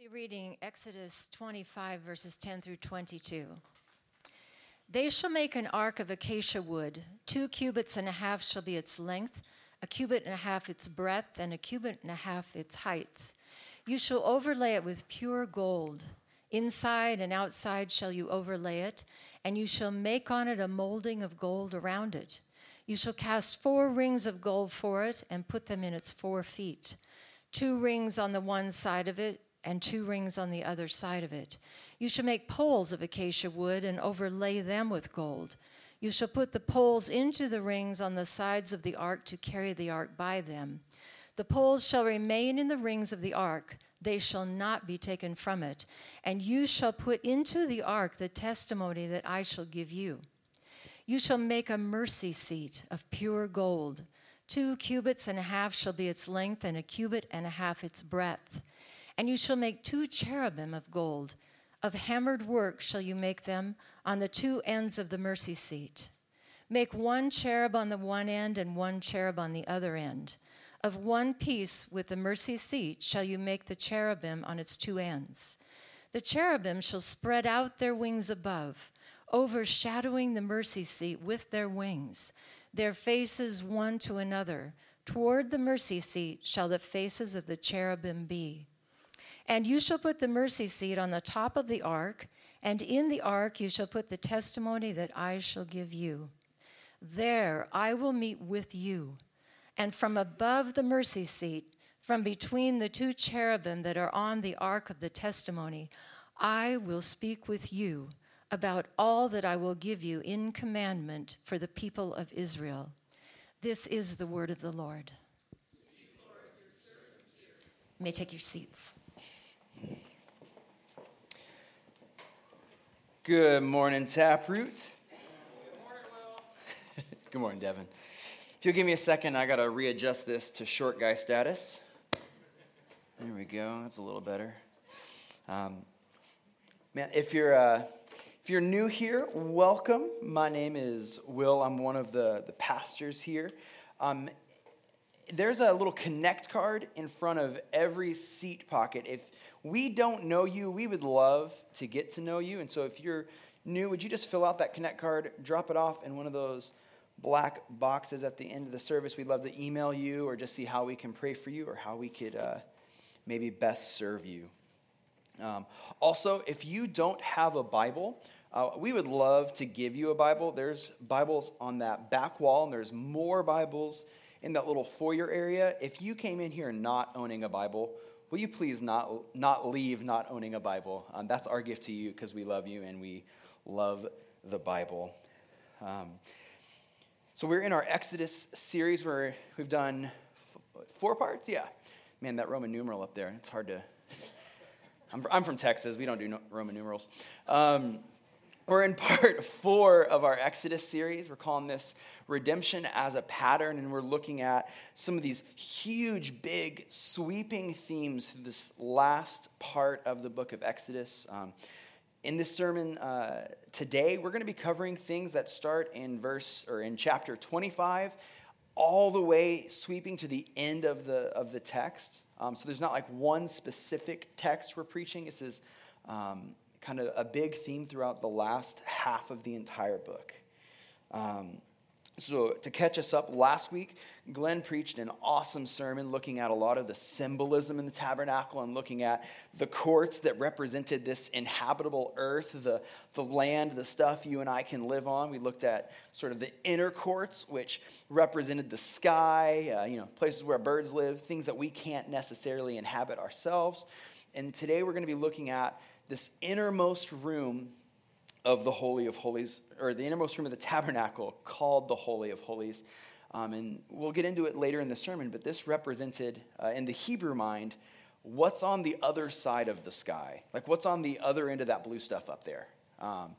be reading Exodus 25, verses 10 through 22. They shall make an ark of acacia wood. Two cubits and a half shall be its length, a cubit and a half its breadth, and a cubit and a half its height. You shall overlay it with pure gold. Inside and outside shall you overlay it, and you shall make on it a molding of gold around it. You shall cast four rings of gold for it and put them in its four feet, two rings on the one side of it and two rings on the other side of it. You shall make poles of acacia wood and overlay them with gold. You shall put the poles into the rings on the sides of the ark to carry the ark by them. The poles shall remain in the rings of the ark, they shall not be taken from it. And you shall put into the ark the testimony that I shall give you. You shall make a mercy seat of pure gold. Two cubits and a half shall be its length, and a cubit and a half its breadth. And you shall make two cherubim of gold. Of hammered work shall you make them on the two ends of the mercy seat. Make one cherub on the one end and one cherub on the other end. Of one piece with the mercy seat shall you make the cherubim on its two ends. The cherubim shall spread out their wings above, overshadowing the mercy seat with their wings, their faces one to another. Toward the mercy seat shall the faces of the cherubim be. And you shall put the mercy seat on the top of the ark, and in the ark you shall put the testimony that I shall give you. There I will meet with you. And from above the mercy seat, from between the two cherubim that are on the ark of the testimony, I will speak with you about all that I will give you in commandment for the people of Israel. This is the word of the Lord. You may take your seats. Good morning, Taproot. Good morning, Devin. If you'll give me a second, I got to readjust this to short guy status. There we go. That's a little better. Um, man, if you're uh, if you're new here, welcome. My name is Will. I'm one of the the pastors here. Um, there's a little connect card in front of every seat pocket. If we don't know you, we would love to get to know you. And so if you're new, would you just fill out that connect card, drop it off in one of those black boxes at the end of the service? We'd love to email you or just see how we can pray for you or how we could uh, maybe best serve you. Um, also, if you don't have a Bible, uh, we would love to give you a Bible. There's Bibles on that back wall, and there's more Bibles in that little foyer area. If you came in here not owning a Bible, will you please not, not leave not owning a Bible? Um, that's our gift to you because we love you and we love the Bible. Um, so we're in our Exodus series where we've done f- four parts. Yeah, man, that Roman numeral up there, it's hard to. I'm, from Texas. We don't do Roman numerals. Um, we're in part four of our Exodus series. We're calling this Redemption as a Pattern, and we're looking at some of these huge, big, sweeping themes through this last part of the book of Exodus. Um, in this sermon uh, today, we're going to be covering things that start in verse or in chapter 25, all the way sweeping to the end of the of the text. Um, so there's not like one specific text we're preaching. This is um, kind of a big theme throughout the last half of the entire book. Um, so, to catch us up, last week, Glenn preached an awesome sermon looking at a lot of the symbolism in the tabernacle and looking at the courts that represented this inhabitable earth, the, the land, the stuff you and I can live on. We looked at sort of the inner courts, which represented the sky, uh, you know, places where birds live, things that we can't necessarily inhabit ourselves. And today we're going to be looking at this innermost room of the Holy of Holies, or the innermost room of the tabernacle called the Holy of Holies. Um, and we'll get into it later in the sermon, but this represented, uh, in the Hebrew mind, what's on the other side of the sky. Like what's on the other end of that blue stuff up there. Um,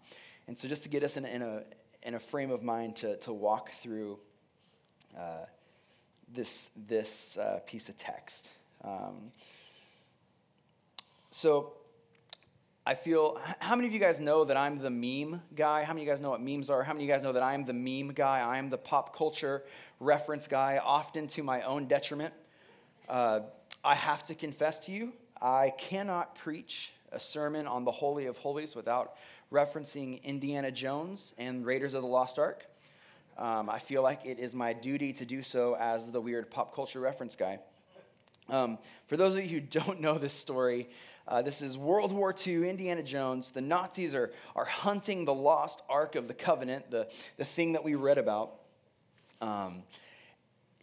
and so, just to get us in, in, a, in a frame of mind to, to walk through uh, this, this uh, piece of text. Um, so, I feel, how many of you guys know that I'm the meme guy? How many of you guys know what memes are? How many of you guys know that I'm the meme guy? I am the pop culture reference guy, often to my own detriment. Uh, I have to confess to you, I cannot preach a sermon on the Holy of Holies without referencing Indiana Jones and Raiders of the Lost Ark. Um, I feel like it is my duty to do so as the weird pop culture reference guy. Um, for those of you who don't know this story, uh, this is World War II, Indiana Jones. The Nazis are, are hunting the lost Ark of the Covenant, the, the thing that we read about. Um,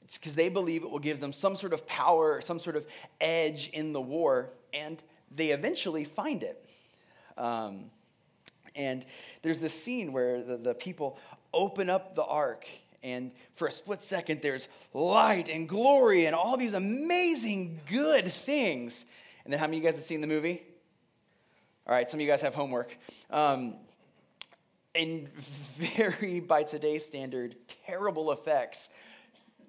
it's because they believe it will give them some sort of power, some sort of edge in the war, and they eventually find it. Um, and there's this scene where the, the people open up the ark, and for a split second, there's light and glory and all these amazing good things. And then, how many of you guys have seen the movie? All right, some of you guys have homework. Um, and very, by today's standard, terrible effects.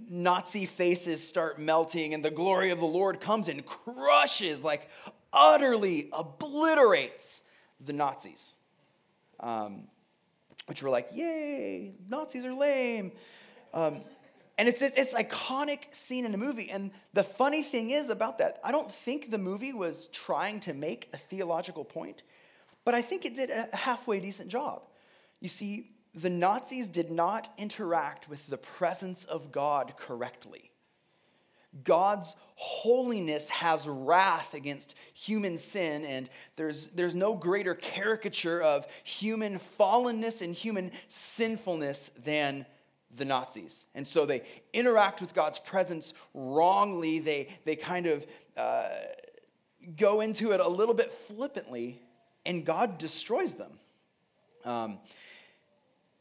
Nazi faces start melting, and the glory of the Lord comes and crushes, like utterly obliterates the Nazis. Um, which were like, yay, Nazis are lame. Um, and it's this it's iconic scene in the movie. And the funny thing is about that, I don't think the movie was trying to make a theological point, but I think it did a halfway decent job. You see, the Nazis did not interact with the presence of God correctly. God's holiness has wrath against human sin, and there's, there's no greater caricature of human fallenness and human sinfulness than the Nazis. And so they interact with God's presence wrongly. They, they kind of uh, go into it a little bit flippantly, and God destroys them. Um,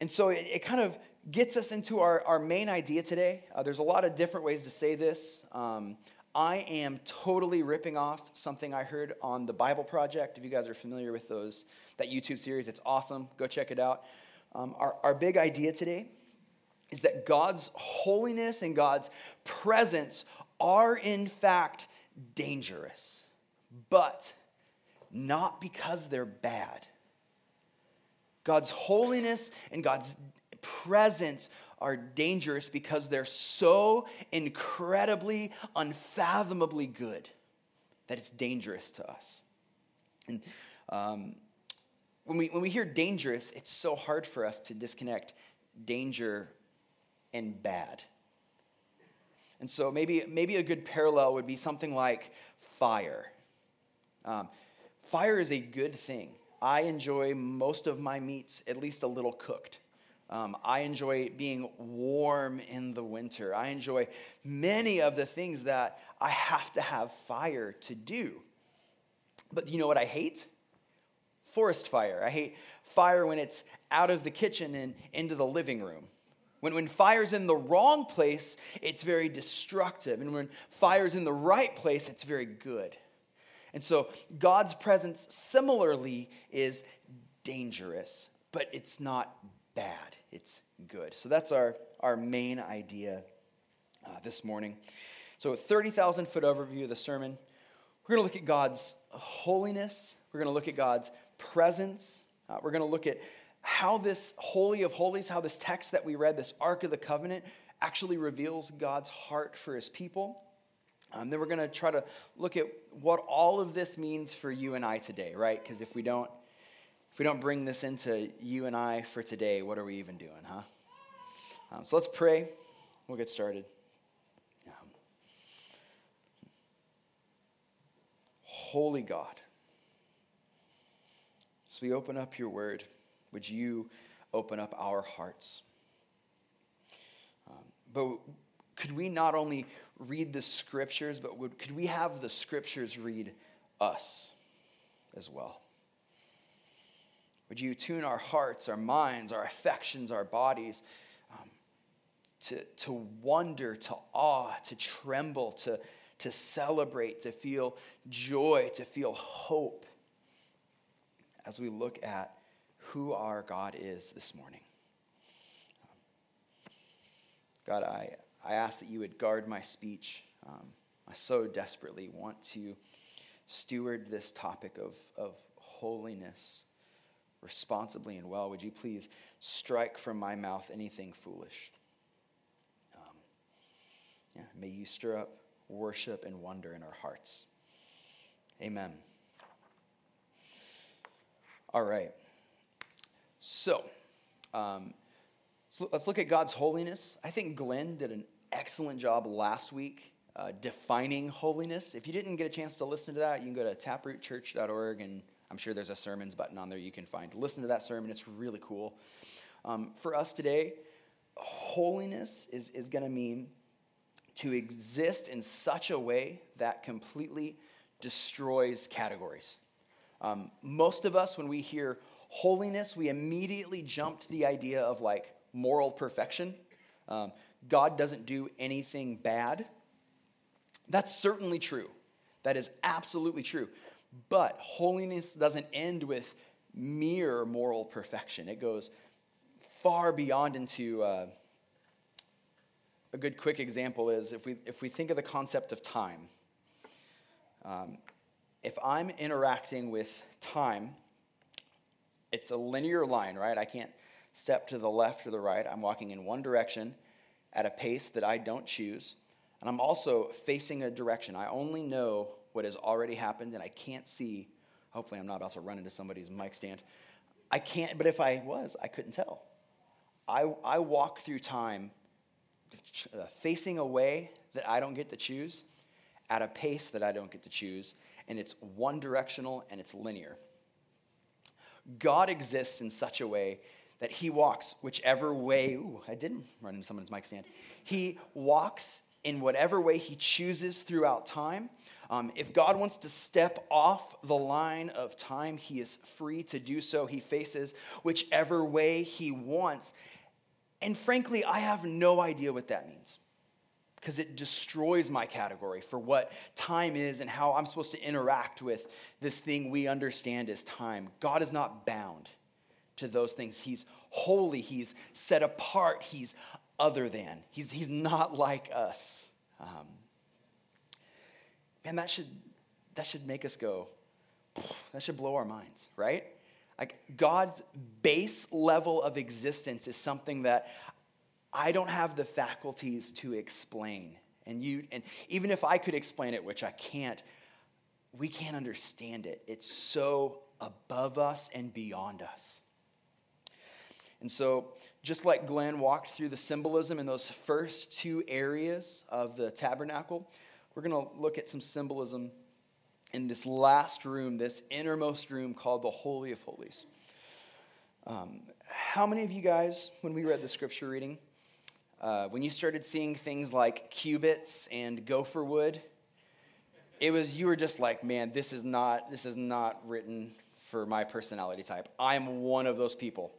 and so it, it kind of gets us into our, our main idea today. Uh, there's a lot of different ways to say this. Um, I am totally ripping off something I heard on the Bible Project. If you guys are familiar with those, that YouTube series, it's awesome. Go check it out. Um, our, our big idea today is that God's holiness and God's presence are in fact dangerous, but not because they're bad. God's holiness and God's presence are dangerous because they're so incredibly, unfathomably good that it's dangerous to us. And um, when, we, when we hear dangerous, it's so hard for us to disconnect danger and bad. And so maybe, maybe a good parallel would be something like fire. Um, fire is a good thing. I enjoy most of my meats at least a little cooked. Um, I enjoy being warm in the winter. I enjoy many of the things that I have to have fire to do. But you know what I hate? Forest fire. I hate fire when it's out of the kitchen and into the living room. When, when fire's in the wrong place, it's very destructive. And when fire's in the right place, it's very good. And so God's presence similarly is dangerous, but it's not bad, it's good. So that's our, our main idea uh, this morning. So, 30,000 foot overview of the sermon. We're going to look at God's holiness, we're going to look at God's presence, uh, we're going to look at how this Holy of Holies, how this text that we read, this Ark of the Covenant, actually reveals God's heart for his people. Um, then we're going to try to look at what all of this means for you and I today, right? Because if we don't, if we don't bring this into you and I for today, what are we even doing, huh? Um, so let's pray. We'll get started. Um, Holy God, as we open up your word, would you open up our hearts? Um, but could we not only read the scriptures, but would, could we have the scriptures read us as well? Would you tune our hearts, our minds, our affections, our bodies um, to, to wonder, to awe, to tremble, to, to celebrate, to feel joy, to feel hope as we look at who our God is this morning? God, I, I ask that you would guard my speech. Um, I so desperately want to steward this topic of, of holiness responsibly and well. Would you please strike from my mouth anything foolish? Um, yeah, may you stir up worship and wonder in our hearts. Amen. All right. So, um, so let's look at God's holiness. I think Glenn did an excellent job last week uh, defining holiness. If you didn't get a chance to listen to that, you can go to taprootchurch.org, and I'm sure there's a sermons button on there you can find. Listen to that sermon, it's really cool. Um, for us today, holiness is, is going to mean to exist in such a way that completely destroys categories. Um, most of us, when we hear holiness, we immediately jump to the idea of like moral perfection. Um, God doesn't do anything bad. That's certainly true. That is absolutely true. But holiness doesn't end with mere moral perfection, it goes far beyond into. Uh, a good quick example is if we, if we think of the concept of time. Um, if I'm interacting with time, it's a linear line, right? I can't step to the left or the right. I'm walking in one direction at a pace that I don't choose. And I'm also facing a direction. I only know what has already happened, and I can't see. Hopefully, I'm not about to run into somebody's mic stand. I can't, but if I was, I couldn't tell. I, I walk through time uh, facing a way that I don't get to choose at a pace that I don't get to choose, and it's one directional and it's linear. God exists in such a way that he walks whichever way. Ooh, I didn't run into someone's mic stand. He walks in whatever way he chooses throughout time. Um, if God wants to step off the line of time, he is free to do so. He faces whichever way he wants. And frankly, I have no idea what that means because it destroys my category for what time is and how I'm supposed to interact with this thing we understand as time. God is not bound to those things. He's holy, He's set apart, He's other than. He's, he's not like us. Um, man, that should, that should make us go, that should blow our minds, right? Like God's base level of existence is something that I don't have the faculties to explain. And you and even if I could explain it, which I can't, we can't understand it. It's so above us and beyond us. And so, just like Glenn walked through the symbolism in those first two areas of the tabernacle, we're going to look at some symbolism in this last room, this innermost room called the Holy of Holies. Um, how many of you guys, when we read the scripture reading, uh, when you started seeing things like cubits and gopher wood, it was you were just like, man, this is not this is not written for my personality type. I'm one of those people.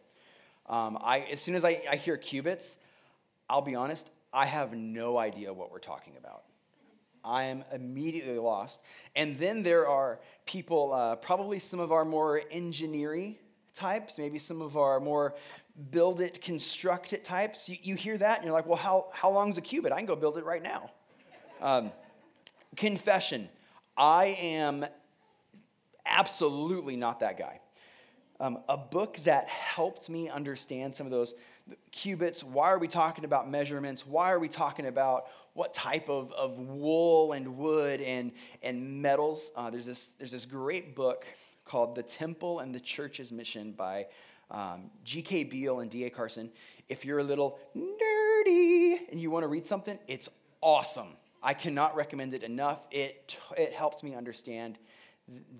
Um, I as soon as I, I hear cubits, I'll be honest, I have no idea what we're talking about. I am immediately lost. And then there are people, uh, probably some of our more engineering types, maybe some of our more build it, construct it types. You, you hear that and you're like, well, how, how long is a cubit? I can go build it right now. Um, confession I am absolutely not that guy. Um, a book that helped me understand some of those cubits. Why are we talking about measurements? Why are we talking about what type of, of wool and wood and, and metals? Uh, there's, this, there's this great book called The Temple and the Church's Mission by um, G.K. Beale and D.A. Carson. If you're a little nerdy and you want to read something, it's awesome. I cannot recommend it enough. It, it helped me understand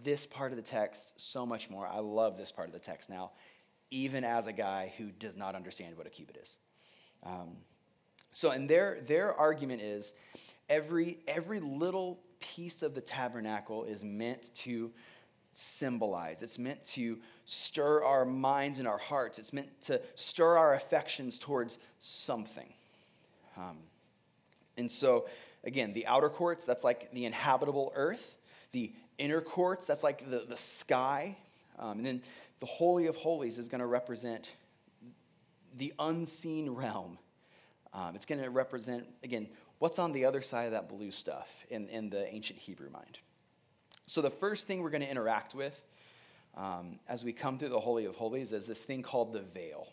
this part of the text so much more. I love this part of the text now, even as a guy who does not understand what a cubit is. Um, so, and their, their argument is every, every little piece of the tabernacle is meant to symbolize. It's meant to stir our minds and our hearts. It's meant to stir our affections towards something. Um, and so, again, the outer courts, that's like the inhabitable earth. The inner courts, that's like the, the sky. Um, and then the Holy of Holies is going to represent the unseen realm. Um, it's going to represent, again, what's on the other side of that blue stuff in, in the ancient Hebrew mind. So, the first thing we're going to interact with um, as we come through the Holy of Holies is this thing called the veil.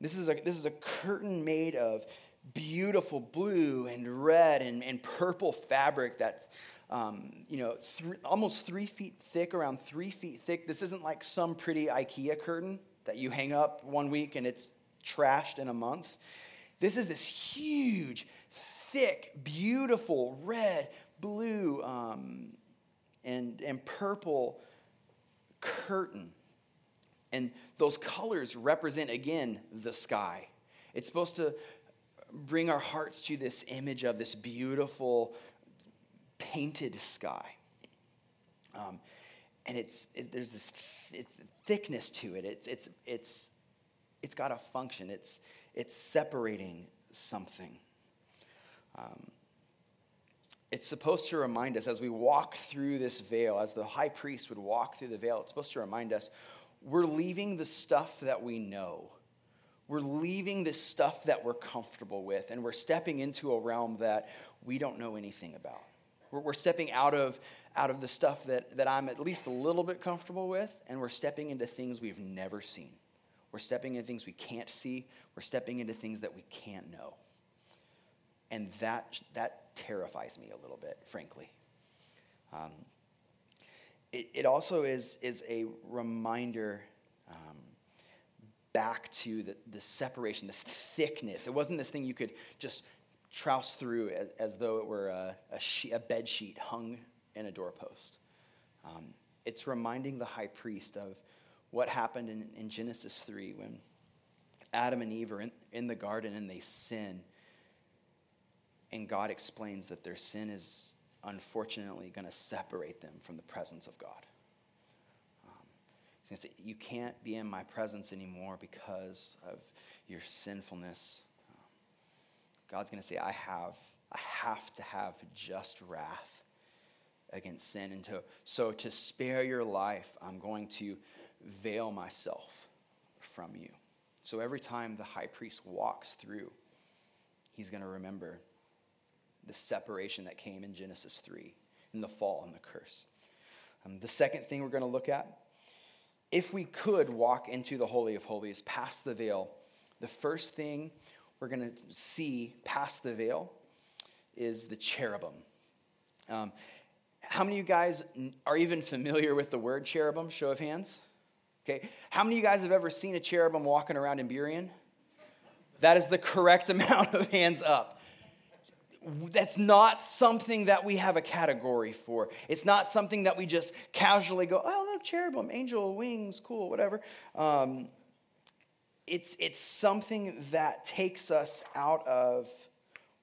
This is, a, this is a curtain made of beautiful blue and red and, and purple fabric that's um, you know, th- almost three feet thick, around three feet thick. This isn't like some pretty IKEA curtain that you hang up one week and it's trashed in a month. This is this huge, thick, beautiful red, blue, um, and, and purple curtain. And those colors represent, again, the sky. It's supposed to bring our hearts to this image of this beautiful, painted sky. Um, and it's, it, there's this th- thickness to it. It's, it's, it's, it's got a function, it's, it's separating something. Um, it's supposed to remind us as we walk through this veil, as the high priest would walk through the veil, it's supposed to remind us we're leaving the stuff that we know. We're leaving the stuff that we're comfortable with, and we're stepping into a realm that we don't know anything about. We're, we're stepping out of, out of the stuff that, that I'm at least a little bit comfortable with, and we're stepping into things we've never seen. We're stepping into things we can't see. We're stepping into things that we can't know. And that, that terrifies me a little bit, frankly. Um, it, it also is, is a reminder um, back to the, the separation, this thickness. It wasn't this thing you could just trouse through as, as though it were a, a, she, a bed sheet hung in a doorpost. Um, it's reminding the high priest of what happened in, in Genesis 3 when Adam and Eve are in, in the garden and they sin. And God explains that their sin is unfortunately going to separate them from the presence of God. Um, he's going to say, You can't be in my presence anymore because of your sinfulness. Um, God's going to say, I have, I have to have just wrath against sin. And to, so to spare your life, I'm going to veil myself from you. So every time the high priest walks through, he's going to remember the separation that came in Genesis 3, in the fall and the curse. Um, the second thing we're going to look at if we could walk into the Holy of Holies past the veil, the first thing we're going to see past the veil is the cherubim. Um, how many of you guys are even familiar with the word cherubim? Show of hands. Okay. How many of you guys have ever seen a cherubim walking around in Burien? That is the correct amount of hands up that's not something that we have a category for. It's not something that we just casually go, oh, look, cherubim, angel, wings, cool, whatever. Um, it's, it's something that takes us out of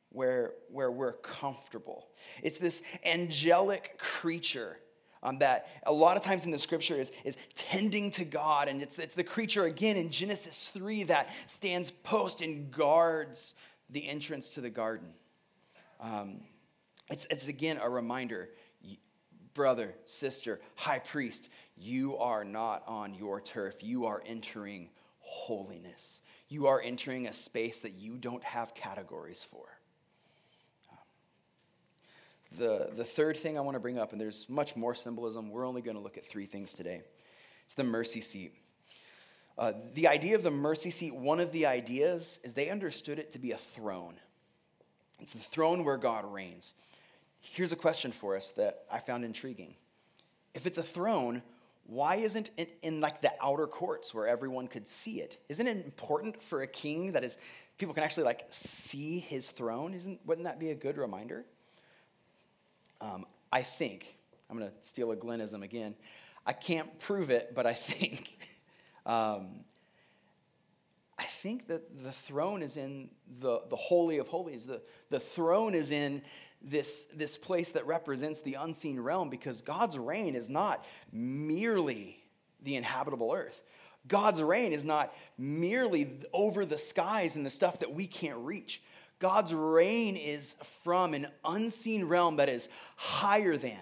where, where we're comfortable. It's this angelic creature um, that a lot of times in the scripture is, is tending to God. And it's, it's the creature, again, in Genesis 3 that stands post and guards the entrance to the garden. Um, it's, it's again a reminder brother, sister, high priest, you are not on your turf. You are entering holiness. You are entering a space that you don't have categories for. Um, the, the third thing I want to bring up, and there's much more symbolism, we're only going to look at three things today. It's the mercy seat. Uh, the idea of the mercy seat, one of the ideas is they understood it to be a throne. It's the throne where God reigns. Here's a question for us that I found intriguing. If it's a throne, why isn't it in like the outer courts where everyone could see it? Isn't it important for a king that is people can actually like see his throne? Isn't wouldn't that be a good reminder? Um, I think I'm going to steal a Glenism again. I can't prove it, but I think um, think that the throne is in the, the Holy of Holies. The, the throne is in this, this place that represents the unseen realm because God's reign is not merely the inhabitable earth. God's reign is not merely over the skies and the stuff that we can't reach. God's reign is from an unseen realm that is higher than.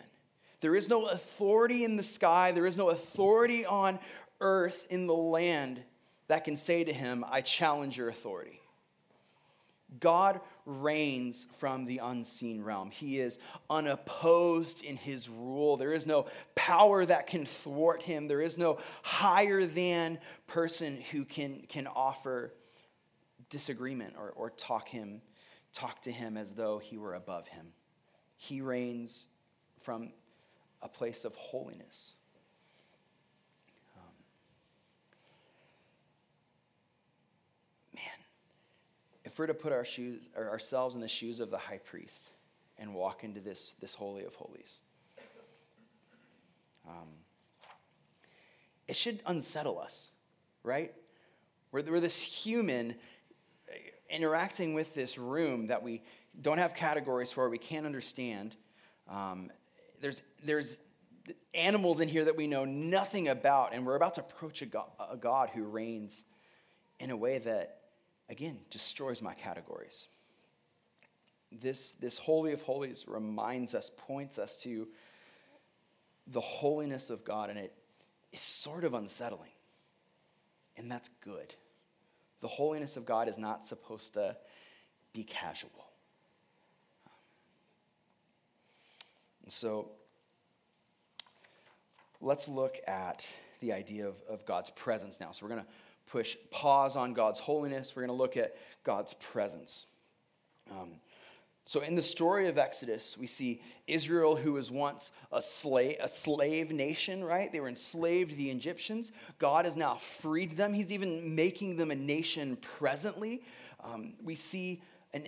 There is no authority in the sky, there is no authority on earth in the land that can say to him, I challenge your authority. God reigns from the unseen realm. He is unopposed in his rule. There is no power that can thwart him. There is no higher than person who can, can offer disagreement or, or talk him talk to him as though he were above him. He reigns from a place of holiness. If we're to put our shoes, or ourselves in the shoes of the high priest and walk into this, this holy of holies, um, it should unsettle us, right? We're, we're this human interacting with this room that we don't have categories for, we can't understand. Um, there's, there's animals in here that we know nothing about, and we're about to approach a God, a God who reigns in a way that, again, destroys my categories. This, this Holy of Holies reminds us, points us to the holiness of God, and it is sort of unsettling. And that's good. The holiness of God is not supposed to be casual. Um, and so let's look at the idea of, of God's presence now. So we're going to push pause on God's holiness. We're going to look at God's presence. Um, so, in the story of Exodus, we see Israel, who was once a slave, a slave nation, right? They were enslaved the Egyptians. God has now freed them. He's even making them a nation presently. Um, we see an,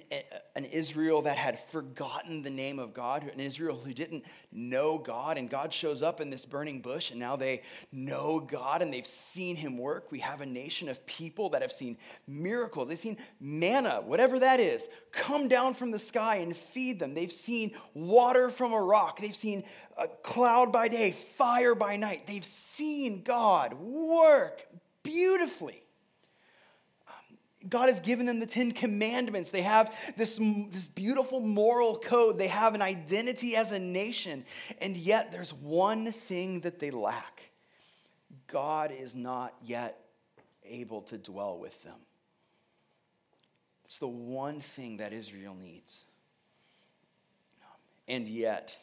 an Israel that had forgotten the name of God, an Israel who didn't know God, and God shows up in this burning bush, and now they know God and they've seen him work. We have a nation of people that have seen miracles. They've seen manna, whatever that is, come down from the sky and feed them. They've seen water from a rock. They've seen a cloud by day, fire by night. They've seen God work beautifully. God has given them the Ten Commandments. They have this, this beautiful moral code. They have an identity as a nation. And yet, there's one thing that they lack God is not yet able to dwell with them. It's the one thing that Israel needs. And yet,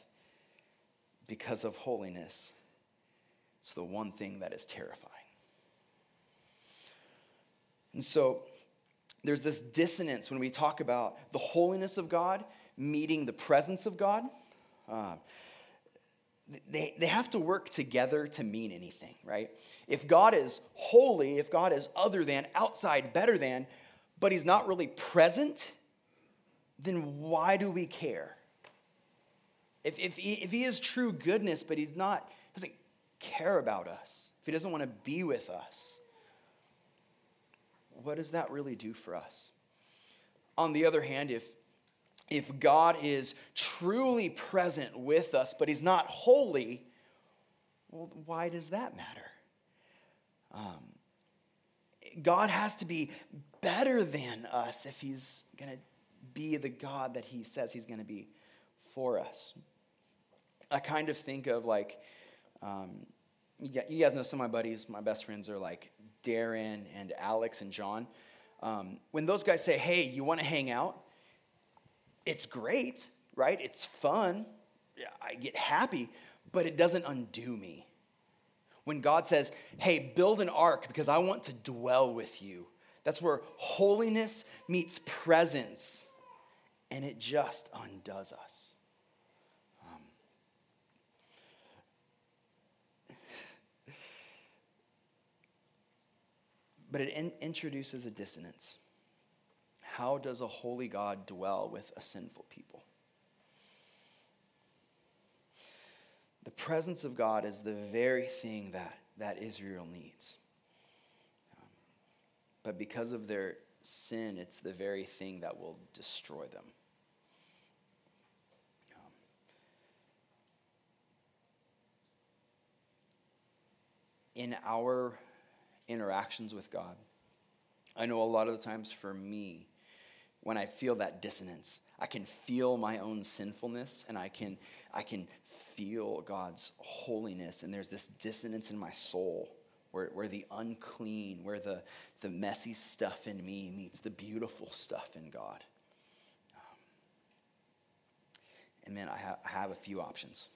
because of holiness, it's the one thing that is terrifying. And so, there's this dissonance when we talk about the holiness of God meeting the presence of God. Uh, they, they have to work together to mean anything, right? If God is holy, if God is other than, outside, better than, but he's not really present, then why do we care? If, if, he, if he is true goodness, but he's not, doesn't care about us, if he doesn't want to be with us, what does that really do for us? On the other hand, if, if God is truly present with us, but he's not holy, well, why does that matter? Um, God has to be better than us if he's going to be the God that he says he's going to be for us. I kind of think of like, um, you guys know some of my buddies, my best friends are like Darren and Alex and John, um, when those guys say, hey, you want to hang out? It's great, right? It's fun. I get happy, but it doesn't undo me. When God says, hey, build an ark because I want to dwell with you, that's where holiness meets presence, and it just undoes us. But it in- introduces a dissonance. How does a holy God dwell with a sinful people? The presence of God is the very thing that, that Israel needs. Um, but because of their sin, it's the very thing that will destroy them. Um, in our interactions with God. I know a lot of the times for me, when I feel that dissonance, I can feel my own sinfulness and I can, I can feel God's holiness. And there's this dissonance in my soul where, where the unclean, where the, the messy stuff in me meets the beautiful stuff in God. Um, and then I, ha- I have a few options.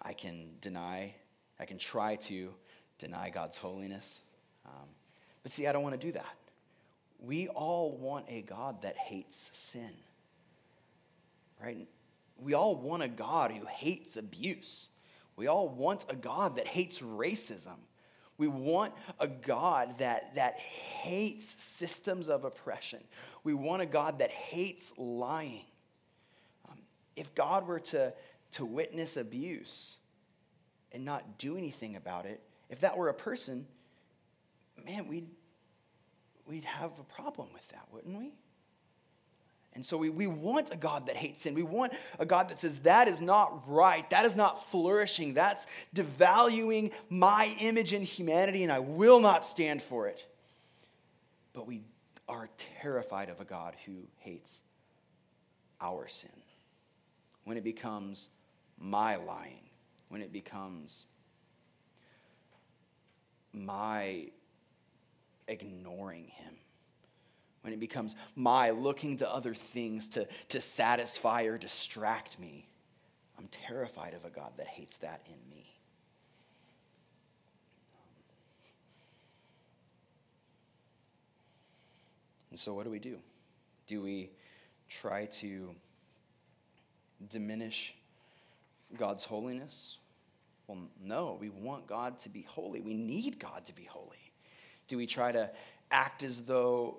I can deny, I can try to deny God's holiness. Um, but see, I don't want to do that. we all want a God that hates sin, right? We all want a God who hates abuse. We all want a God that hates racism. We want a God that, that hates systems of oppression. We want a God that hates lying. Um, if God were to, to witness abuse and not do anything about it, if that were a person, man, we'd, we'd have a problem with that, wouldn't we? And so we, we want a God that hates sin. We want a God that says, that is not right. That is not flourishing. That's devaluing my image in humanity, and I will not stand for it. But we are terrified of a God who hates our sin. When it becomes my lying, when it becomes my ignoring him when it becomes my looking to other things to, to satisfy or distract me, I'm terrified of a God that hates that in me. And so, what do we do? Do we try to diminish God's holiness? Well, no, we want God to be holy. We need God to be holy. Do we try to act as though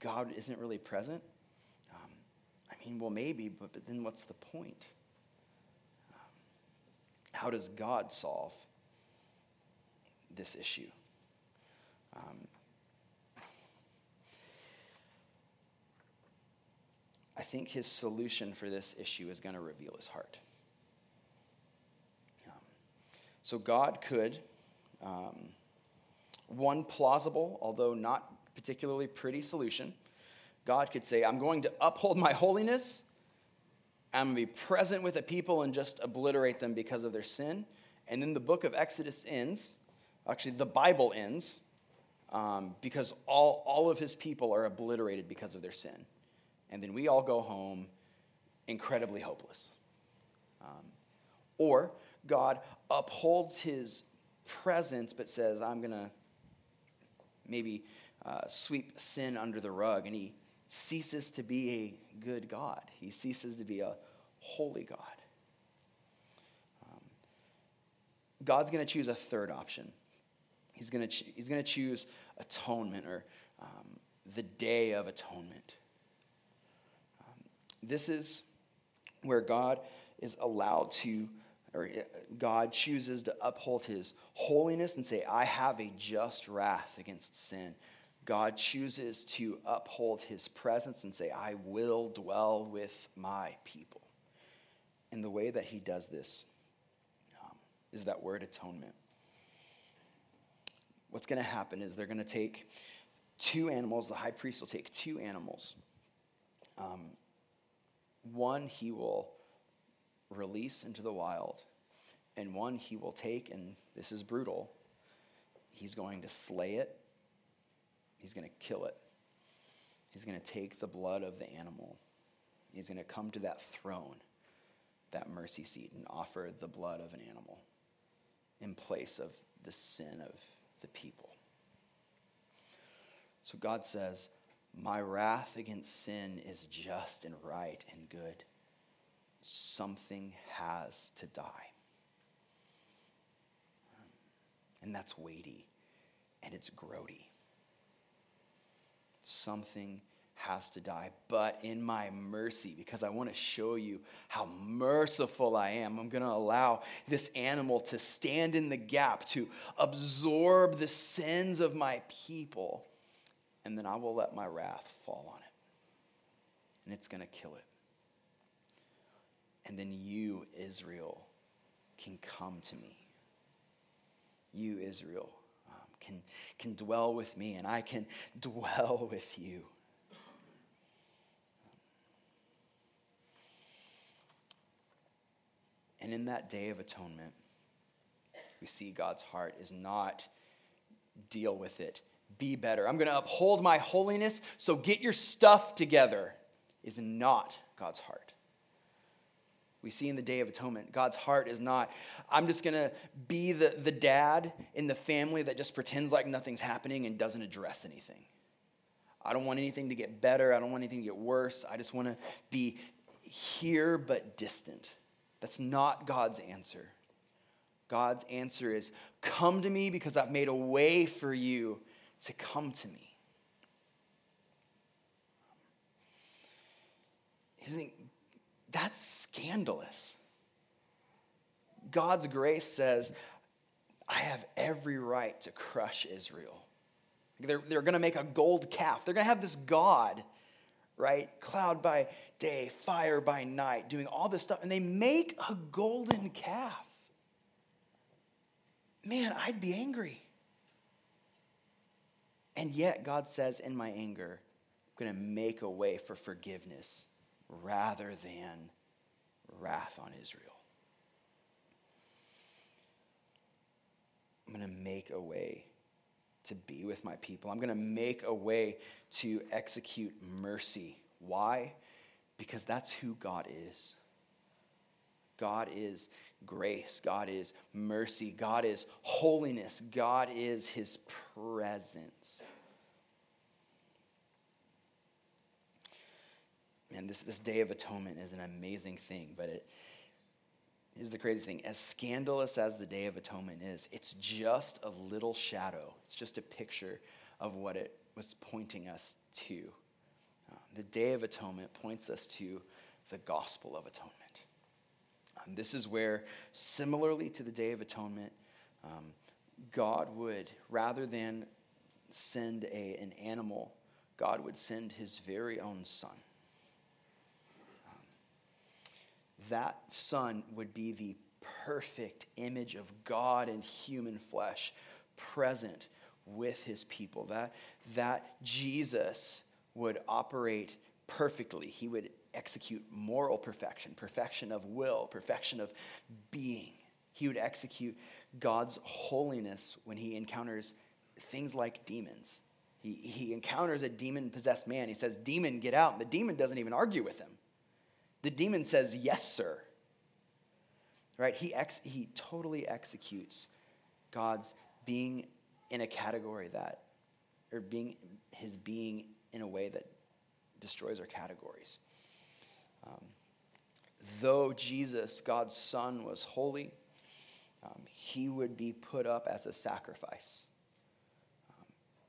God isn't really present? Um, I mean, well, maybe, but, but then what's the point? Um, how does God solve this issue? Um, I think his solution for this issue is going to reveal his heart. Um, so, God could, um, one plausible, although not particularly pretty solution. God could say, I'm going to uphold my holiness. I'm going to be present with a people and just obliterate them because of their sin. And then the book of Exodus ends. Actually, the Bible ends um, because all, all of his people are obliterated because of their sin. And then we all go home incredibly hopeless. Um, or God upholds his presence but says, I'm going to maybe uh, sweep sin under the rug, and he ceases to be a good God. He ceases to be a holy God. Um, God's going to choose a third option. He's going ch- he's going to choose atonement or um, the day of atonement. Um, this is where God is allowed to, or uh, God chooses to uphold his holiness and say, I have a just wrath against sin. God chooses to uphold his presence and say, I will dwell with my people. And the way that he does this um, is that word atonement. What's going to happen is they're going to take two animals, the high priest will take two animals. Um, one he will release into the wild, and one he will take, and this is brutal, he's going to slay it He's going to kill it. He's going to take the blood of the animal. He's going to come to that throne, that mercy seat, and offer the blood of an animal in place of the sin of the people. So God says, My wrath against sin is just and right and good. Something has to die. And that's weighty and it's grody something has to die. But in my mercy, because I want to show you how merciful I am, I'm going to allow this animal to stand in the gap, to absorb the sins of my people. And then I will let my wrath fall on it. And it's going to kill it. And then you, Israel, can come to me. You, Israel, um, can, can dwell with me and I can dwell with you. And in that day of atonement, we see God's heart is not deal with it, be better. I'm going to uphold my holiness, so get your stuff together, is not God's heart. We see in the Day of Atonement, God's heart is not, I'm just going to be the, the dad in the family that just pretends like nothing's happening and doesn't address anything. I don't want anything to get better. I don't want anything to get worse. I just want to be here but distant. That's not God's answer. God's answer is come to me because I've made a way for you to come to me. Isn't that's scandalous? God's grace says, I have every right to crush Israel. They're, they're going to make a gold calf. They're going to have this God, right? Cloud by day, fire by night, doing all this stuff. And they make a golden calf. Man, I'd be angry. And yet, God says, in my anger, I'm going to make a way for forgiveness rather than wrath on Israel. I'm going to make a way to be with my people. I'm going to make a way to execute mercy. Why? Because that's who God is. God is grace. God is mercy. God is holiness. God is his presence. And this, this Day of Atonement is an amazing thing, but it is the crazy thing as scandalous as the Day of Atonement is, it's just a little shadow. It's just a picture of what it was pointing us to. Uh, the Day of Atonement points us to the gospel of atonement. Um, this is where, similarly to the Day of Atonement, um, God would, rather than send a, an animal, God would send his very own son that son would be the perfect image of God in human flesh, present with his people. That, that Jesus would operate perfectly. He would execute moral perfection, perfection of will, perfection of being. He would execute God's holiness when he encounters things like demons. He, he encounters a demon possessed man. He says, Demon, get out. And the demon doesn't even argue with him. The demon says, Yes, sir. Right? He, ex- he totally executes God's being in a category that, or being his being in a way that destroys our categories. Um, though Jesus, God's Son, was holy, um, he would be put up as a sacrifice. Um,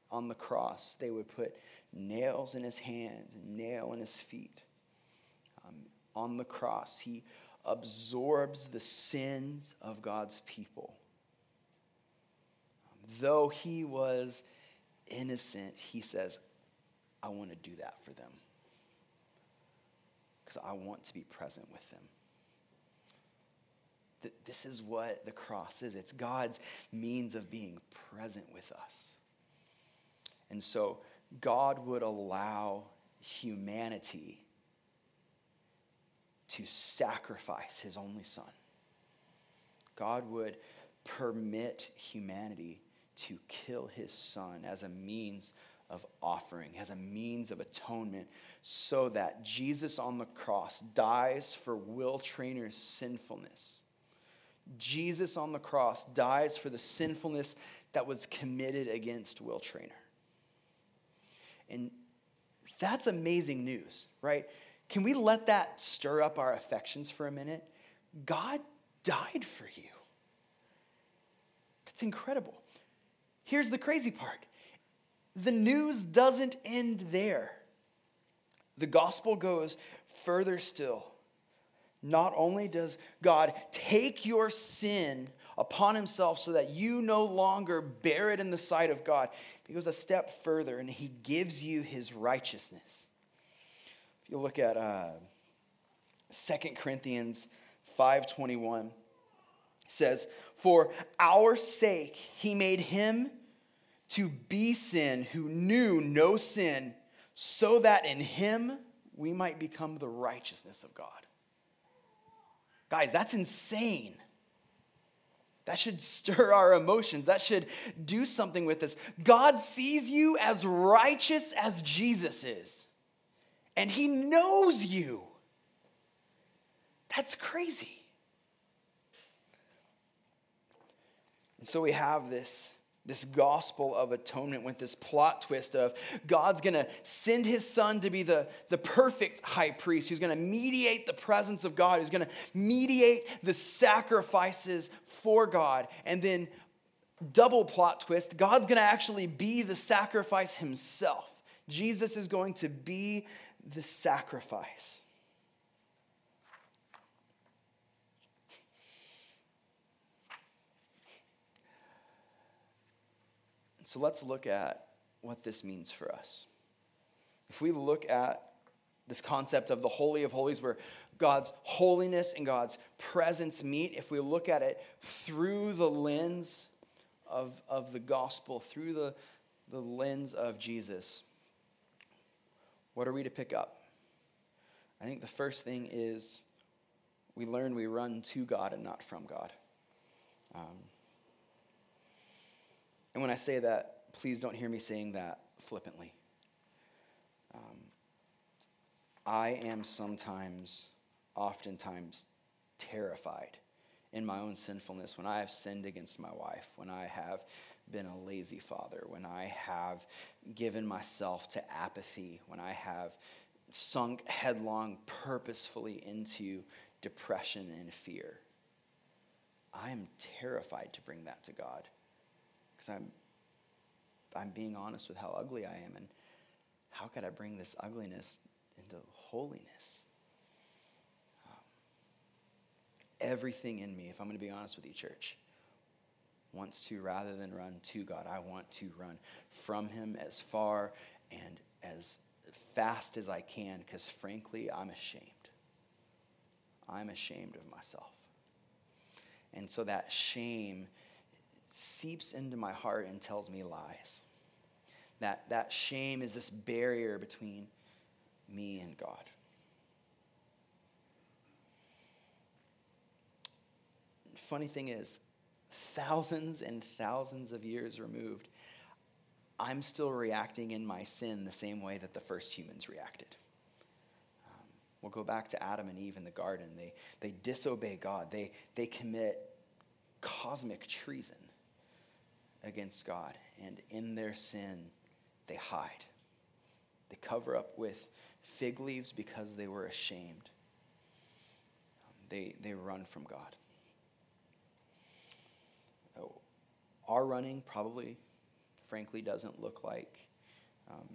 on the cross, they would put nails in his hands, nail in his feet on the cross, he absorbs the sins of God's people. Though he was innocent, he says, I want to do that for them because I want to be present with them. This is what the cross is it's God's means of being present with us. And so, God would allow humanity to sacrifice his only son. God would permit humanity to kill his son as a means of offering, as a means of atonement, so that Jesus on the cross dies for Will Trainer's sinfulness. Jesus on the cross dies for the sinfulness that was committed against Will Trainer. And that's amazing news, right? Can we let that stir up our affections for a minute? God died for you. That's incredible. Here's the crazy part the news doesn't end there. The gospel goes further still. Not only does God take your sin upon himself so that you no longer bear it in the sight of God, he goes a step further and he gives you his righteousness. If you look at uh, 2 Corinthians 5.21, says, For our sake he made him to be sin who knew no sin, so that in him we might become the righteousness of God. Guys, that's insane. That should stir our emotions. That should do something with us. God sees you as righteous as Jesus is and he knows you. That's crazy. And so we have this, this gospel of atonement with this plot twist of God's going to send his son to be the, the perfect high priest who's going to mediate the presence of God, who's going to mediate the sacrifices for God. And then, double plot twist, God's going to actually be the sacrifice himself. Jesus is going to be the sacrifice. So let's look at what this means for us. If we look at this concept of the Holy of Holies, where God's holiness and God's presence meet, if we look at it through the lens of, of the gospel, through the, the lens of Jesus, what are we to pick up? I think the first thing is we learn we run to God and not from God. Um, and when I say that, please don't hear me saying that flippantly. Um, I am sometimes, oftentimes, terrified in my own sinfulness when I have sinned against my wife, when I have been a lazy father, when I have given myself to apathy, when I have sunk headlong purposefully into depression and fear. I am terrified to bring that to God because I'm, I'm being honest with how ugly I am and how could I bring this ugliness into holiness? Um, everything in me, if I'm going to be honest with you, church, wants to, rather than run to God, I want to run from Him as far and as fast as I can because, frankly, I'm ashamed. I'm ashamed of myself. And so that shame seeps into my heart and tells me lies. That, that shame is this barrier between me and God. Funny thing is, thousands and thousands of years removed, I'm still reacting in my sin the same way that the first humans reacted. Um, we'll go back to Adam and Eve in the garden. They, they disobey God, they, they commit cosmic treason against God. And in their sin, they hide. They cover up with fig leaves because they were ashamed. They, they run from God. Oh, our running probably, frankly, doesn't look like um,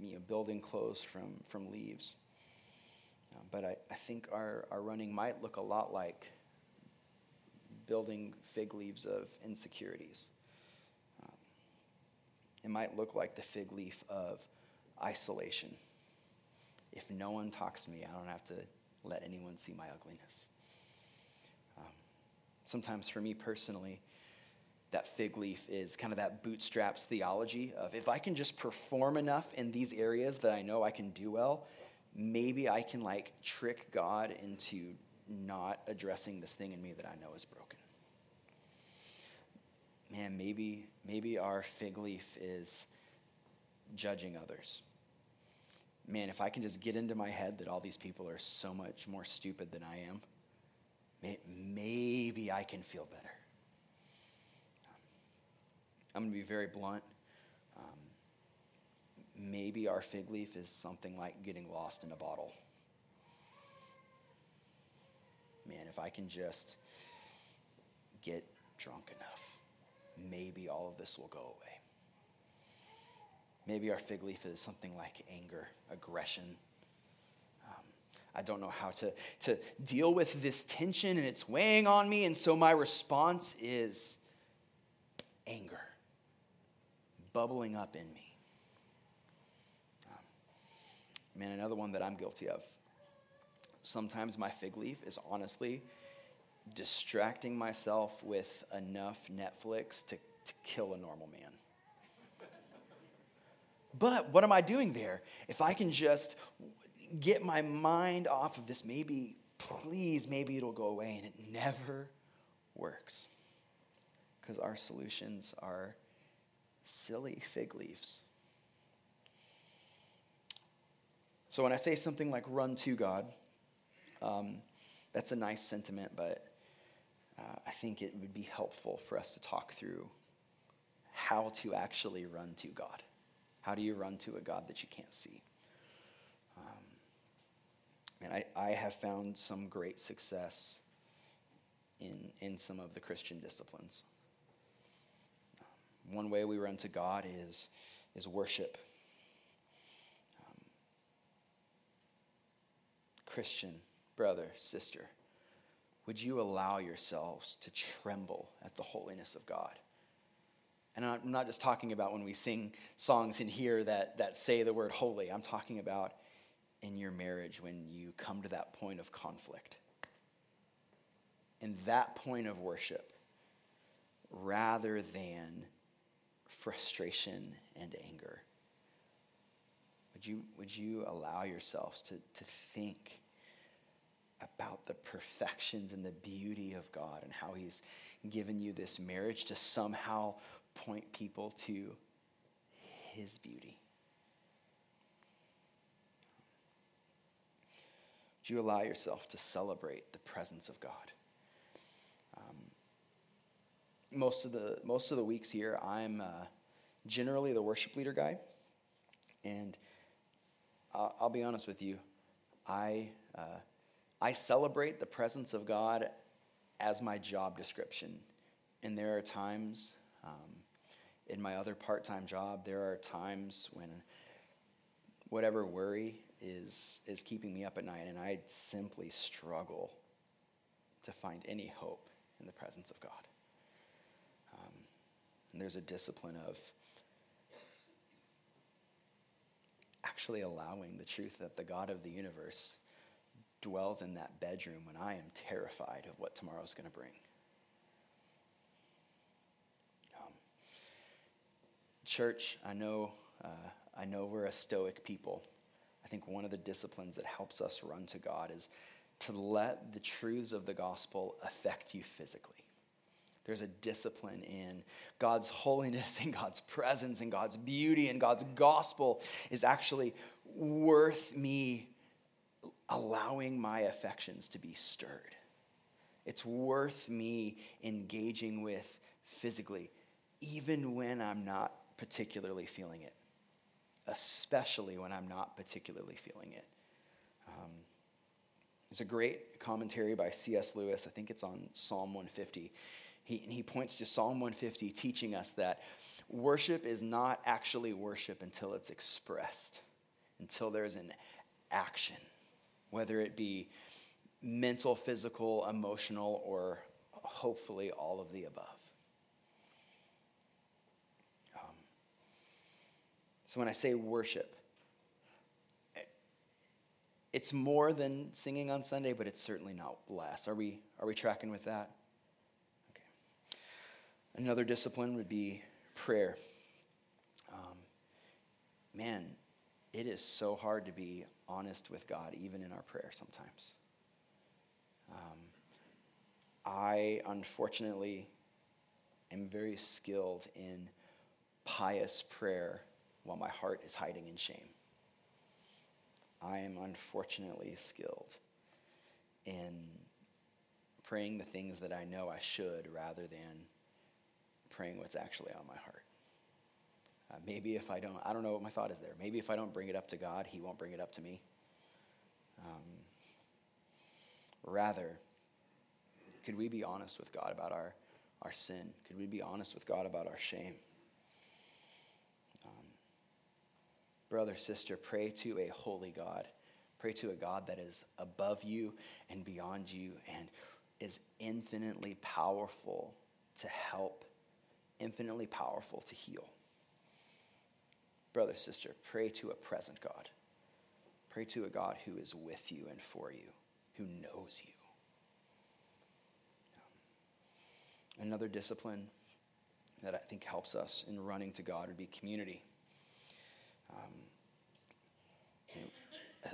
you know, building clothes from, from leaves. Uh, but I, I think our, our running might look a lot like building fig leaves of insecurities. It might look like the fig leaf of isolation. If no one talks to me, I don't have to let anyone see my ugliness. Um, sometimes for me personally, that fig leaf is kind of that bootstraps theology of if I can just perform enough in these areas that I know I can do well, maybe I can like trick God into not addressing this thing in me that I know is broken man, maybe, maybe our fig leaf is judging others. Man, if I can just get into my head that all these people are so much more stupid than I am, maybe I can feel better. I'm going to be very blunt. Um, maybe our fig leaf is something like getting lost in a bottle. Man, if I can just get drunk enough maybe all of this will go away. Maybe our fig leaf is something like anger, aggression. Um, I don't know how to, to deal with this tension and it's weighing on me, and so my response is anger bubbling up in me. Um, man, another one that I'm guilty of. Sometimes my fig leaf is honestly distracting myself with enough Netflix to, to kill a normal man. But what am I doing there? If I can just get my mind off of this, maybe, please, maybe it'll go away. And it never works because our solutions are silly fig leaves. So when I say something like run to God, um, that's a nice sentiment, but uh, I think it would be helpful for us to talk through how to actually run to God. How do you run to a God that you can't see? Um, and I, I have found some great success in, in some of the Christian disciplines. One way we run to God is, is worship. Um, Christian, brother, sister, would you allow yourselves to tremble at the holiness of God? And I'm not just talking about when we sing songs in here that, that say the word holy. I'm talking about in your marriage when you come to that point of conflict. In that point of worship, rather than frustration and anger. Would you, would you allow yourselves to, to think about the perfections and the beauty of God and how He's given you this marriage to somehow point people to His beauty? Would you allow yourself to celebrate the presence of God? Um, most of the most of the weeks here, I'm uh, generally the worship leader guy, and I'll, I'll be honest with you, I uh, I celebrate the presence of God as my job description, and there are times um, in my other part-time job, there are times when whatever worry is is keeping me up at night, and I simply struggle to find any hope in the presence of God. Um, and there's a discipline of actually allowing the truth that the God of the universe dwells in that bedroom when I am terrified of what tomorrow's going to bring. Um, church, I know, uh, I know we're a stoic people. I think one of the disciplines that helps us run to God is to let the truths of the gospel affect you physically. There's a discipline in God's holiness and God's presence and God's beauty and God's gospel is actually worth me allowing my affections to be stirred. It's worth me engaging with physically, even when I'm not particularly feeling it, especially when I'm not particularly feeling it. Um, there's a great commentary by C.S. Lewis. I think it's on Psalm 150. He, he points to Psalm 150, teaching us that worship is not actually worship until it's expressed, until there's an action, whether it be mental, physical, emotional, or hopefully all of the above. Um, so when I say worship, it's more than singing on Sunday, but it's certainly not less. Are we, are we tracking with that? Another discipline would be prayer. Um, man, it is so hard to be honest with God, even in our prayer sometimes. Um, I, unfortunately, am very skilled in pious prayer while my heart is hiding in shame. I am unfortunately skilled in praying the things that I know I should rather than praying what's actually on my heart. Uh, maybe if I don't, I don't know what my thought is there. Maybe if I don't bring it up to God, He won't bring it up to me. Um, rather, could we be honest with God about our, our sin? Could we be honest with God about our shame? Um, brother, sister, pray to a holy God. Pray to a God that is above you and beyond you and is infinitely powerful to help infinitely powerful to heal. Brother, sister, pray to a present God. Pray to a God who is with you and for you, who knows you. Another discipline that I think helps us in running to God would be community. Um, you know,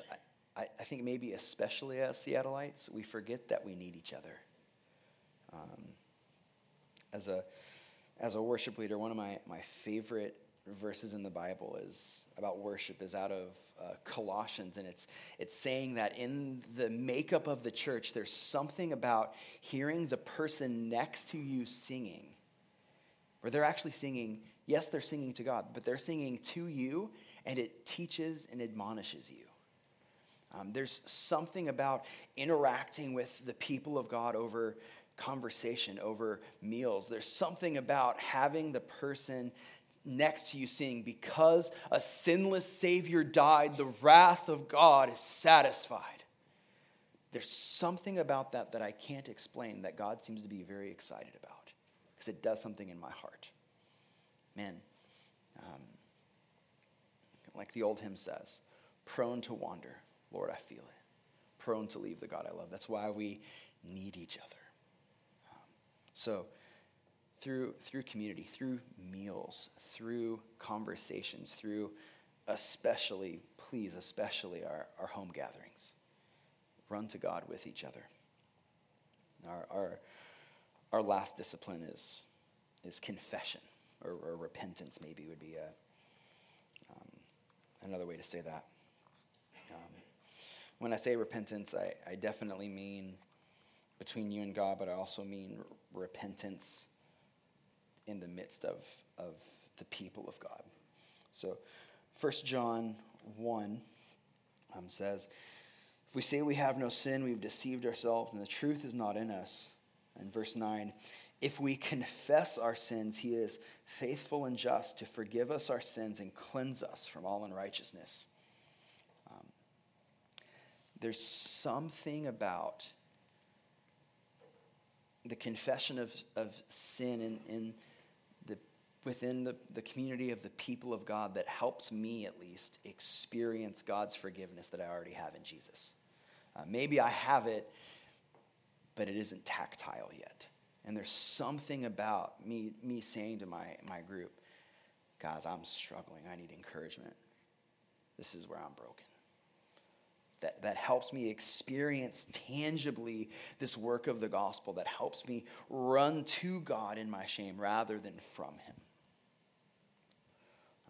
I, I, think maybe especially as Seattleites, we forget that we need each other. Um, as a as a worship leader, one of my, my favorite verses in the Bible is about worship is out of uh, Colossians, and it's it's saying that in the makeup of the church, there's something about hearing the person next to you singing where they're actually singing, yes, they're singing to God, but they're singing to you, and it teaches and admonishes you. Um, there's something about interacting with the people of God over conversation, over meals. There's something about having the person next to you sing, Because a sinless Savior died, the wrath of God is satisfied. There's something about that that I can't explain that God seems to be very excited about because it does something in my heart. Man, um, like the old hymn says, prone to wander, Lord, I feel it. Prone to leave the God I love. That's why we need each other. So, through, through community, through meals, through conversations, through especially, please, especially our, our home gatherings, run to God with each other. Our, our, our last discipline is, is confession, or, or repentance, maybe would be a, um, another way to say that. Um, when I say repentance, I, I definitely mean between you and God, but I also mean repentance in the midst of, of the people of God. So 1 John 1 um, says, If we say we have no sin, we've deceived ourselves, and the truth is not in us. And verse 9, if we confess our sins, he is faithful and just to forgive us our sins and cleanse us from all unrighteousness. Um, there's something about the confession of, of sin in, in the, within the, the community of the people of God that helps me, at least, experience God's forgiveness that I already have in Jesus. Uh, maybe I have it, but it isn't tactile yet. And there's something about me, me saying to my, my group, guys, I'm struggling. I need encouragement. This is where I'm broken. That, that helps me experience tangibly this work of the gospel, that helps me run to God in my shame rather than from Him.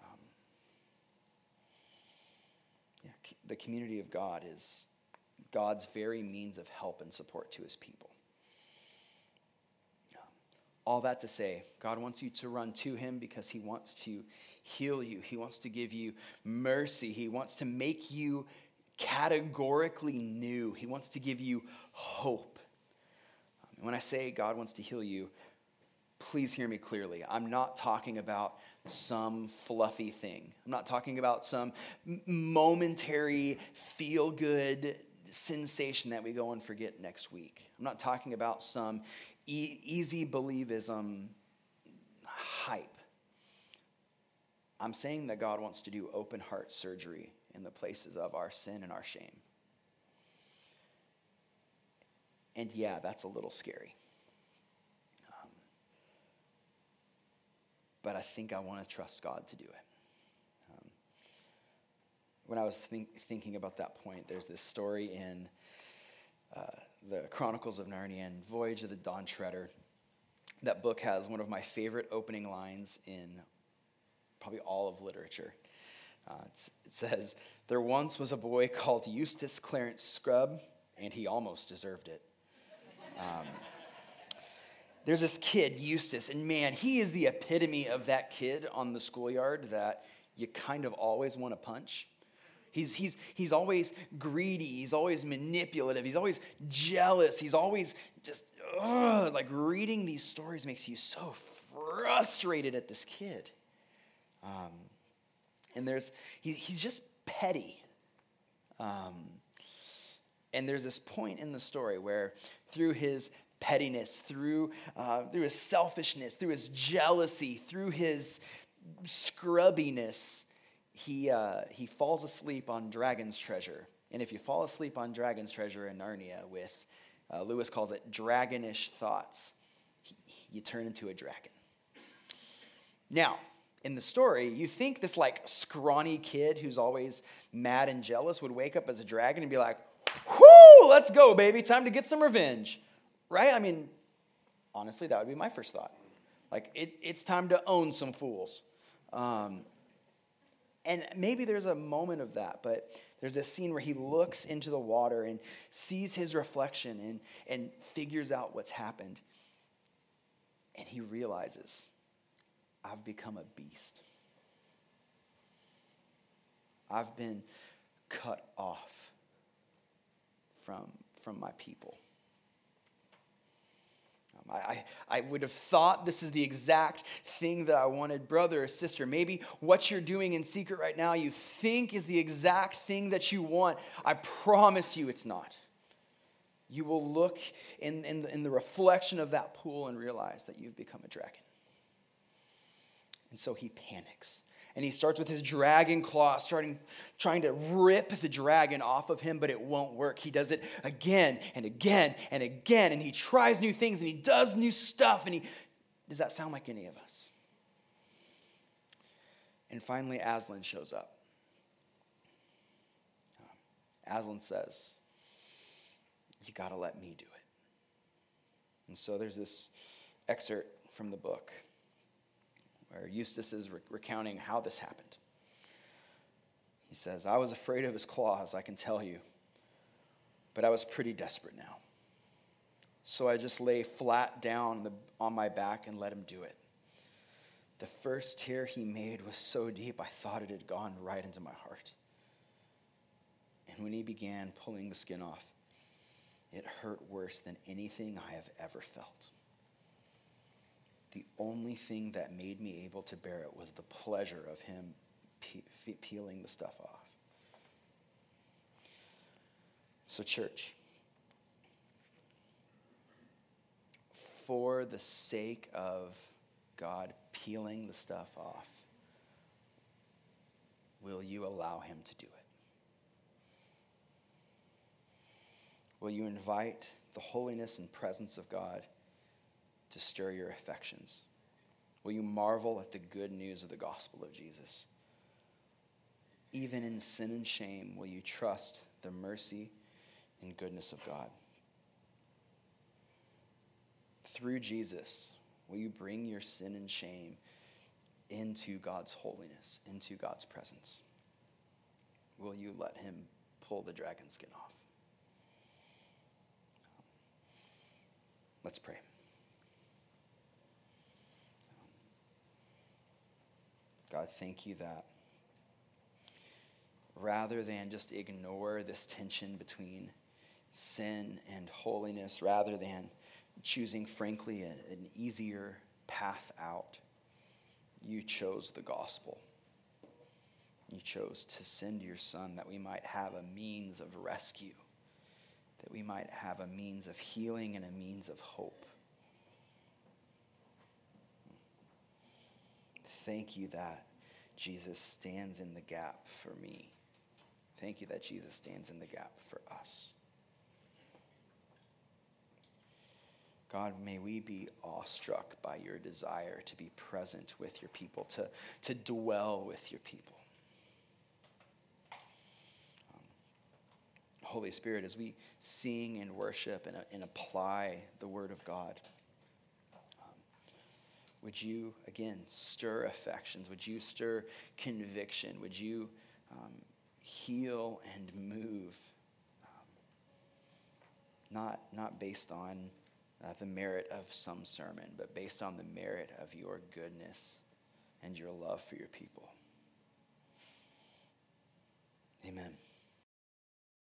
Um, yeah, the community of God is God's very means of help and support to His people. All that to say, God wants you to run to Him because He wants to heal you. He wants to give you mercy. He wants to make you categorically new. He wants to give you hope. And when I say God wants to heal you, please hear me clearly. I'm not talking about some fluffy thing. I'm not talking about some momentary feel good sensation that we go and forget next week. I'm not talking about some e- easy believism hype. I'm saying that God wants to do open heart surgery in the places of our sin and our shame. And yeah, that's a little scary. Um, but I think I want to trust God to do it when I was think, thinking about that point, there's this story in uh, the Chronicles of Narnia and Voyage of the Dawn Treader. That book has one of my favorite opening lines in probably all of literature. Uh, it says, There once was a boy called Eustace Clarence Scrubb, and he almost deserved it. Um, there's this kid, Eustace, and man, he is the epitome of that kid on the schoolyard that you kind of always want to punch. He's, he's, he's always greedy. He's always manipulative. He's always jealous. He's always just, ugh, like reading these stories makes you so frustrated at this kid. Um, and there's, he, he's just petty. Um, and there's this point in the story where through his pettiness, through, uh, through his selfishness, through his jealousy, through his scrubbiness, he, uh, he falls asleep on Dragon's Treasure. And if you fall asleep on Dragon's Treasure in Narnia with, uh, Lewis calls it dragonish thoughts, he, you turn into a dragon. Now, in the story, you think this like scrawny kid who's always mad and jealous would wake up as a dragon and be like, whoo, let's go, baby, time to get some revenge. Right? I mean, honestly, that would be my first thought. Like, it, it's time to own some fools. Um, and maybe there's a moment of that, but there's a scene where he looks into the water and sees his reflection and, and figures out what's happened. And he realizes I've become a beast. I've been cut off from, from my people. Um, I, I would have thought this is the exact thing that I wanted, brother or sister. Maybe what you're doing in secret right now you think is the exact thing that you want. I promise you it's not. You will look in, in, in the reflection of that pool and realize that you've become a dragon. And so he panics and he starts with his dragon claw, starting trying to rip the dragon off of him, but it won't work. He does it again and again and again, and he tries new things and he does new stuff. And he does that sound like any of us? And finally, Aslan shows up. Aslan says, You got to let me do it. And so there's this excerpt from the book where Eustace is re- recounting how this happened. He says, I was afraid of his claws, I can tell you, but I was pretty desperate now. So I just lay flat down the, on my back and let him do it. The first tear he made was so deep, I thought it had gone right into my heart. And when he began pulling the skin off, it hurt worse than anything I have ever felt the only thing that made me able to bear it was the pleasure of him pe- peeling the stuff off. So, church, for the sake of God peeling the stuff off, will you allow him to do it? Will you invite the holiness and presence of God? To stir your affections? Will you marvel at the good news of the gospel of Jesus? Even in sin and shame, will you trust the mercy and goodness of God? Through Jesus, will you bring your sin and shame into God's holiness, into God's presence? Will you let Him pull the dragon skin off? Let's pray. God, thank you that rather than just ignore this tension between sin and holiness, rather than choosing, frankly, an easier path out, you chose the gospel. You chose to send your son that we might have a means of rescue, that we might have a means of healing and a means of hope. Thank you that Jesus stands in the gap for me. Thank you that Jesus stands in the gap for us. God, may we be awestruck by your desire to be present with your people, to, to dwell with your people. Um, Holy Spirit, as we sing and worship and, and apply the Word of God, would you, again, stir affections? Would you stir conviction? Would you um, heal and move? Um, not, not based on uh, the merit of some sermon, but based on the merit of your goodness and your love for your people. Amen.